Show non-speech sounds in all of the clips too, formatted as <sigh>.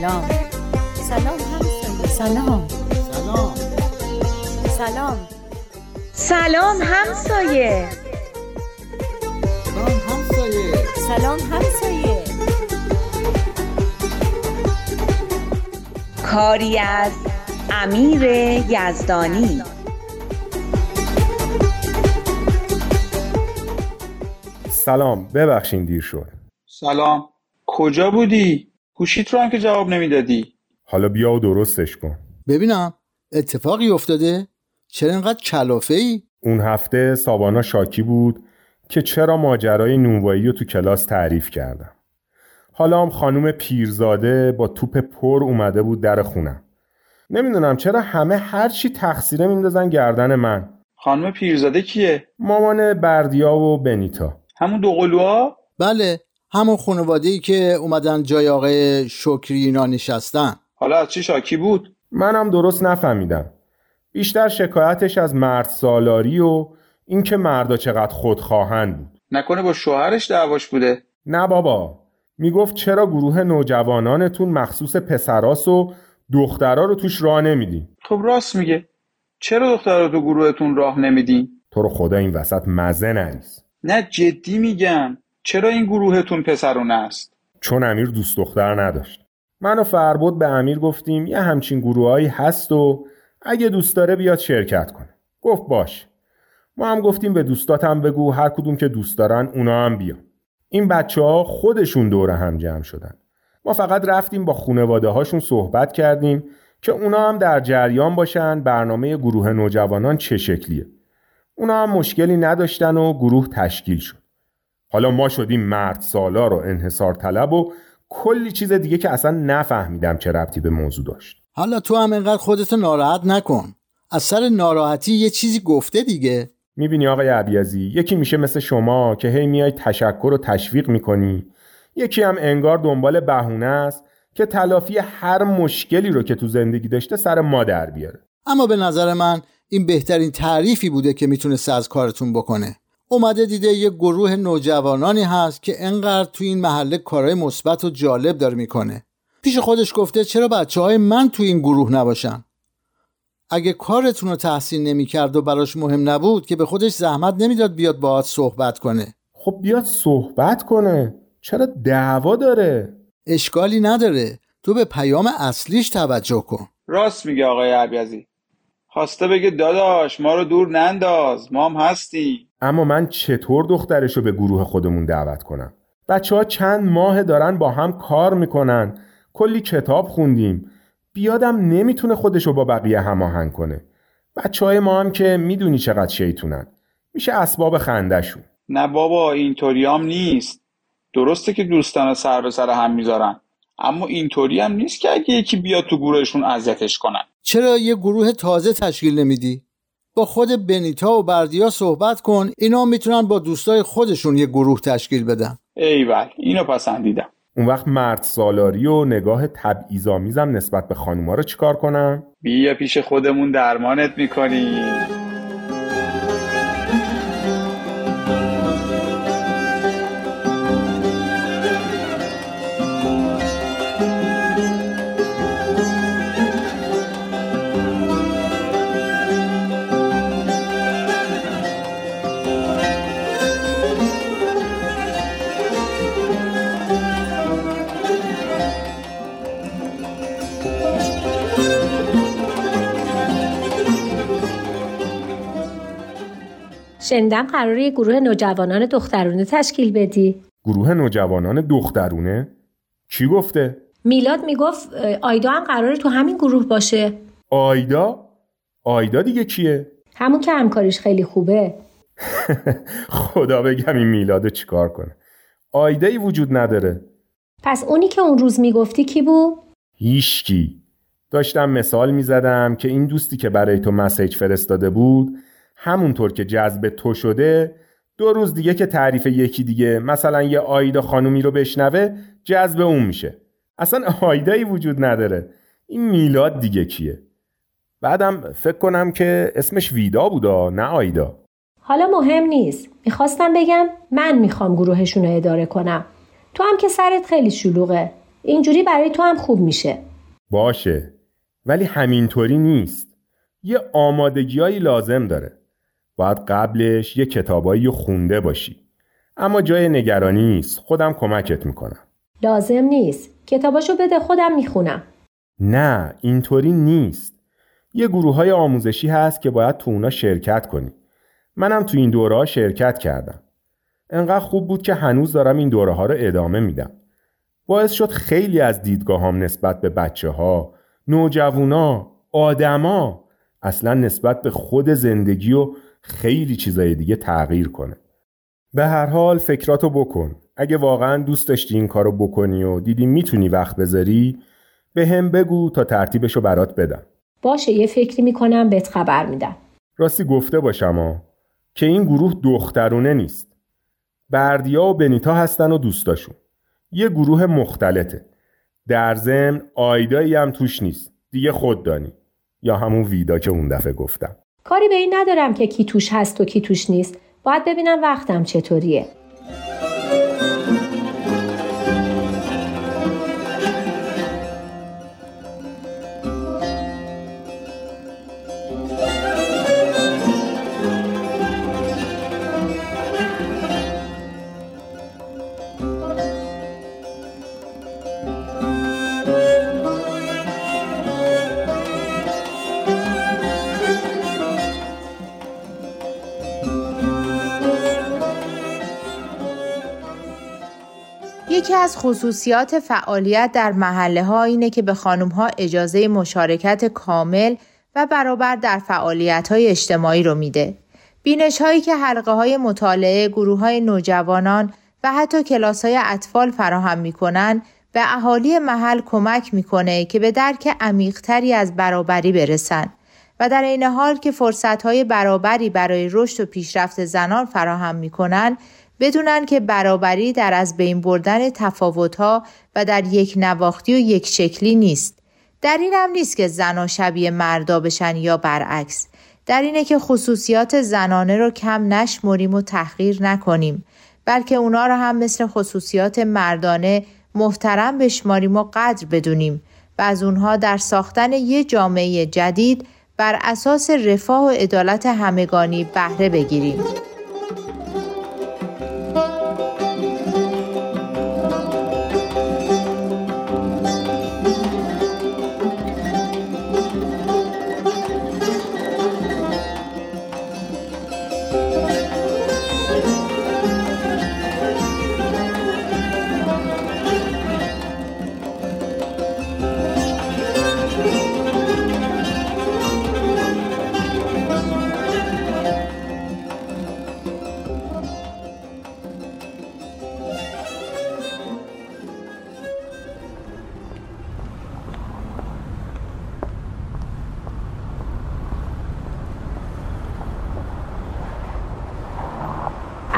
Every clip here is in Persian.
سلام. سلام همسایه سلام. سلام. سلام. سلام همسایه سلام همسایه سلام همسایه کاری از امیر یزدانی. سلام. ببخشین دیر شد. سلام. کجا بودی؟ گوشیت رو هم که جواب نمی‌دادی. حالا بیا و درستش کن. ببینم اتفاقی افتاده؟ چرا اینقدر کلافه ای اون هفته سابانا شاکی بود که چرا ماجرای نونوایی رو تو کلاس تعریف کردم. حالا هم خانوم پیرزاده با توپ پر اومده بود در خونم نمی‌دونم چرا همه هرچی تقصیره میندازن گردن من. خانم پیرزاده کیه؟ مامان بردیا و بنیتا. همون دو قلوها؟ بله همون خانواده ای که اومدن جای آقای شکری اینا نشستن. حالا از چی شاکی بود؟ منم درست نفهمیدم. بیشتر شکایتش از مرد سالاری و اینکه مردا چقدر خودخواهند بود. نکنه با شوهرش دعواش بوده؟ نه بابا. می‌گفت چرا گروه نوجوانانتون مخصوص پسراس و دخترا رو توش راه نمیدین؟ خب راست میگه. چرا دخترها تو گروهتون راه نمیدین؟ تو رو خدا این وسط مزه نریز. نه جدی میگم. چرا این گروهتون پسرونه است؟ چون امیر دوست دختر نداشت. من و فربود به امیر گفتیم یه همچین گروهایی هست و اگه دوست داره بیاد شرکت کنه. گفت باش. ما هم گفتیم به دوستاتم بگو هر کدوم که دوست دارن اونا هم بیان. این بچه ها خودشون دور هم جمع شدن. ما فقط رفتیم با خونواده هاشون صحبت کردیم که اونا هم در جریان باشن برنامه گروه نوجوانان چه شکلیه. اونا هم مشکلی نداشتن و گروه تشکیل شد. حالا ما شدیم مرد سالار و انحصار طلب و کلی چیز دیگه که اصلا نفهمیدم چه ربطی به موضوع داشت. حالا تو هم اینقدر خودتو ناراحت نکن. از سر ناراحتی یه چیزی گفته دیگه. می‌بینی آقای عبیزی یکی میشه مثل شما که هی میای تشکر و تشویق می‌کنی. یکی هم انگار دنبال بهونه است که تلافی هر مشکلی رو که تو زندگی داشته سر ما در بیاره. اما به نظر من این بهترین تعریفی بوده که می‌تونسته از کارتون بکنه. اومده دیده یه گروه نوجوانانی هست که انقدر تو این محله کارهای مثبت و جالب داره می‌کنه. پیش خودش گفته چرا بچه های من تو این گروه نباشن؟ اگه کارتون رو تحسین نمی‌کرد و براش مهم نبود که به خودش زحمت نمی‌داد بیاد باهات صحبت کنه. خب بیاد صحبت کنه. چرا دعوا داره؟ اشکالی نداره. تو به پیام اصلیش توجه کن. راست میگه آقای عبیزی. خواسته بگه داداش ما رو دور ننداز. ما هم هستیم. اما من چطور دخترش رو به گروه خودمون دعوت کنم؟ بچه ها چند ماه دارن با هم کار می‌کنن. کلی کتاب خوندیم. بیادم نمی‌تونه خودش رو با بقیه هماهنگ کنه. بچه های ما هم که می‌دونی چقدر شیطونن. میشه اسباب خندشون نه بابا اینطوری هم نیست. درسته که دوستان سر به سر هم می‌ذارن. اما اینطوری هم نیست که اگه یکی بیاد تو گروهشون اذیتش کنن. چرا یه گروه تازه تشکیل نمیدی؟ با خود بنیتا و بردیا صحبت کن. اینا می‌تونن با دوستای خودشون یه گروه تشکیل بدن. ایول اینو پسندیدم. اون وقت مرد سالاری و نگاه تبعیض‌آمیزم نسبت به خانوما رو چیکار کنم بیا پیش خودمون درمانت می‌کنیم. شنیدم قراره یه گروه نوجوانان دخترونه تشکیل بدی. گروه نوجوانان دخترونه؟ کی گفته؟ میلاد می‌گفت آیدا هم قراره تو همین گروه باشه. آیدا؟ آیدا دیگه کیه؟ همون که همکاریش خیلی خوبه. <laughs> خدا بگم این میلادو چیکار کنه. آیدایی وجود نداره. پس اونی که اون روز می‌گفتی کی بود؟ هیشکی داشتم مثال می‌زدم که این دوستی که برای تو مسیج فرستاده بود همونطور که جذب تو شده دو روز دیگه که تعریف یکی دیگه مثلا یه آیدا خانومی رو بشنوه جذب اون میشه. اصلا آیدایی وجود نداره. این میلاد دیگه کیه؟ بعدم فکر کنم که اسمش ویدا بودا نه آیدا. حالا مهم نیست. می‌خواستم بگم من می‌خوام گروهشون رو اداره کنم. تو هم که سرت خیلی شلوغه. اینجوری برای تو هم خوب میشه. باشه. ولی همینطوری نیست. یه آمادگیایی لازم داره. باید قبلش یه کتابایی رو خونده باشی. اما جای نگرانی نیست. خودم کمکت می‌کنم. لازم نیست. کتاباشو بده خودم می‌خونم. نه اینطوری نیست. یه گروه های آموزشی هست که باید تو اونا شرکت کنی. منم تو این دوره ها شرکت کردم. انقدر خوب بود که هنوز دارم این دوره ها رو ادامه میدم. باعث شد خیلی از دیدگاهام نسبت به بچه ها نوجوانا آدما اصلا نسبت به خود زندگی و خیلی چیزای دیگه تغییر کنه. به هر حال فکراتو بکن. اگه واقعا دوست داشتی این کارو بکنی و دیدی می‌تونی وقت بذاری به هم بگو تا ترتیبشو برات بدم. باشه یه فکری می‌کنم بهت خبر میدم. راستی گفته باشم ها که این گروه دخترونه نیست. بردیا و بنیتا هستن و دوستاشون. یه گروه مختلطه. در ضمن آیدایی هم توش نیست. دیگه خود دانی یا همون ویدا که اون دفعه گفتم. کاری به این ندارم که کی توش هست و کی توش نیست. باید ببینم وقتم چطوریه. یکی از خصوصیات فعالیت در محله ها اینه که به خانم ها اجازه مشارکت کامل و برابر در فعالیت های اجتماعی رو میده. بینش هایی که حلقه های مطالعه، گروه های نوجوانان و حتی کلاس های اطفال فراهم می‌کنن به اهالی محل کمک می‌کنه که به درک عمیقتری از برابری برسن و در این حال که فرصت های برابری برای رشد و پیشرفت زنان فراهم می‌کنن بدونن که برابری در از بین بردن تفاوتها و در یک نواختی و یک شکلی نیست. در این هم نیست که زنها شبیه مردا بشن یا برعکس. در اینه که خصوصیات زنانه رو کم نشمریم و تحقیر نکنیم بلکه اونا رو هم مثل خصوصیات مردانه محترم بشماریم و قدر بدونیم و از اونها در ساختن یه جامعه جدید بر اساس رفاه و عدالت همگانی بهره بگیریم.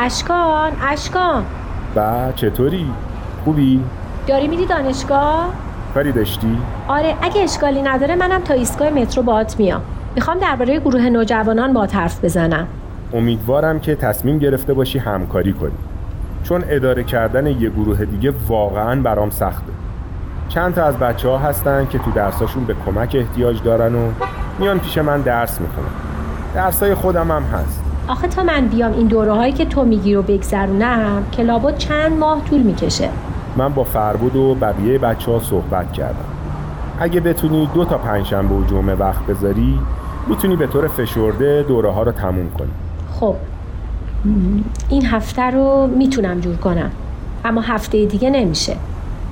اشکان اشکان با چطوری؟ خوبی؟ داری میری دانشگاه؟ کاری داشتی؟ آره اگه اشکالی نداره منم تا ایستگاه مترو باهات میام می‌خوام درباره گروه نوجوانان با حرف بزنم امیدوارم که تصمیم گرفته باشی همکاری کنی چون اداره کردن یه گروه دیگه واقعا برام سخته چند تا از بچه ها هستن که تو درساشون به کمک احتیاج دارن و میان پیش من درس می‌کنن درسای خودم هم هست آخه تا من بیام این دوره هایی که تو میگی رو بگذرونم که لابد چند ماه طول می‌کشه. من با فربود و بقیه بچه ها صحبت کردم. اگه بتونی دو تا پنجشنبه و جمعه وقت بذاری می‌تونی به طور فشرده دوره ها رو تموم کنی. خب. این هفته رو می‌تونم جور کنم اما هفته دیگه نمیشه.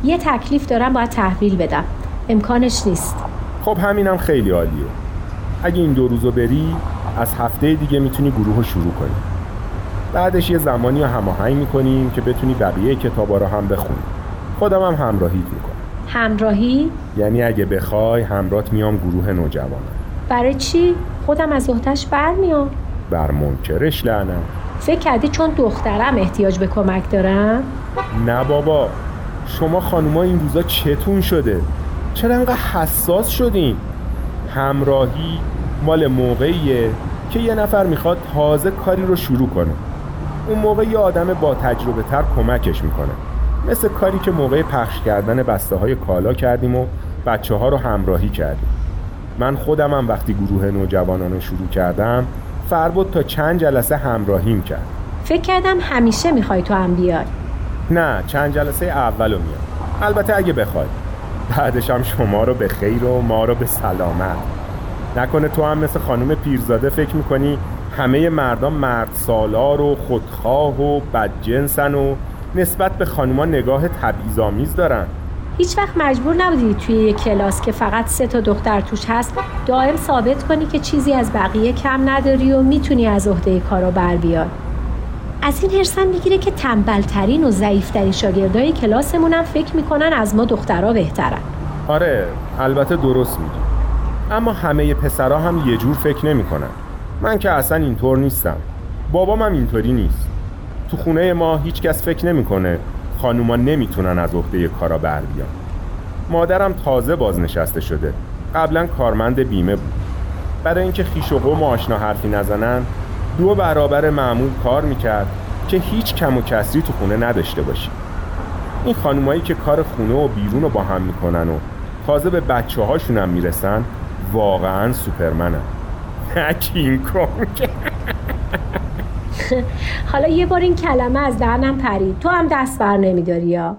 یه تکلیف دارم باید تحویل بدم. امکانش نیست. خب همینم خیلی عالیه. اگه این دو روزو بری از هفته دیگه می‌تونی گروه رو شروع کنی. بعدش یه زمانی رو هماهنگ می‌کنیم که بتونی بقیه کتابا رو هم بخونی. خودم هم همراهیت می‌کنم. همراهی؟ یعنی اگه بخوای همرات میام گروه نوجوانم برای چی؟ خودم از وحدش برمیام بر منکرش لعنم فکر کردی چون دخترم احتیاج به کمک دارم؟ نه بابا. شما خانوما این روزا چتون شده. چرا انقدر حساس شدین؟ همراهی مال موقعیه که یه نفر می‌خواد تازه کاری رو شروع کنه. اون موقع یه آدم با تجربه تر کمکش می‌کنه. مثل کاری که موقع پخش کردن بسته های کالا کردیم و بچه ها رو همراهی کردیم. من خودمم وقتی گروه نوجوانان رو شروع کردم فربود تا چند جلسه همراهیم کرد. فکر کردم همیشه می‌خوای تو هم بیای. نه چند جلسه اول رو میام. البته اگه بخوای. بعدش هم شما رو به خیر و ما رو به سلامت. نکنه تو هم مثل خانم پیرزاده فکر می‌کنی همه مردم مرد سالار و خودخواه و بدجنسن و نسبت به خانوما نگاه تبعیض‌آمیز دارن. هیچ وقت مجبور نبودی توی یک کلاس که فقط سه تا دختر توش هست دائم ثابت کنی که چیزی از بقیه کم نداری و می‌تونی از عهده کارا بر بیای. از این هرسم می‌گیره که تنبلترین و ضعیفترین شاگردای کلاسمونم فکر می‌کنن از ما دخترها بهترن. آره البته درست میگی. اما همه پسرها هم یه جور فکر نمی‌کنن من که اصلا اینطور نیستم. بابام هم اینطوری نیست. تو خونه ما هیچکس فکر نمی‌کنه خانوما نمی‌تونن از عهده کارا بر بیان. مادرم تازه بازنشسته شده. قبلا کارمند بیمه بود. برای اینکه خیش و قوم و آشنا حرفی نزنن دو برابر معمول کار می‌کرد که هیچ کم و کسری تو خونه نداشته باشی. این خانومایی که کار خونه و بیرون رو با هم می‌کنن و تازه به بچه هاشون هم می‌رسن واقعا سوپرمنن نه کینگ حالا یه بار این کلمه از دهنم پرید. تو هم دست بر نمیداری یا؟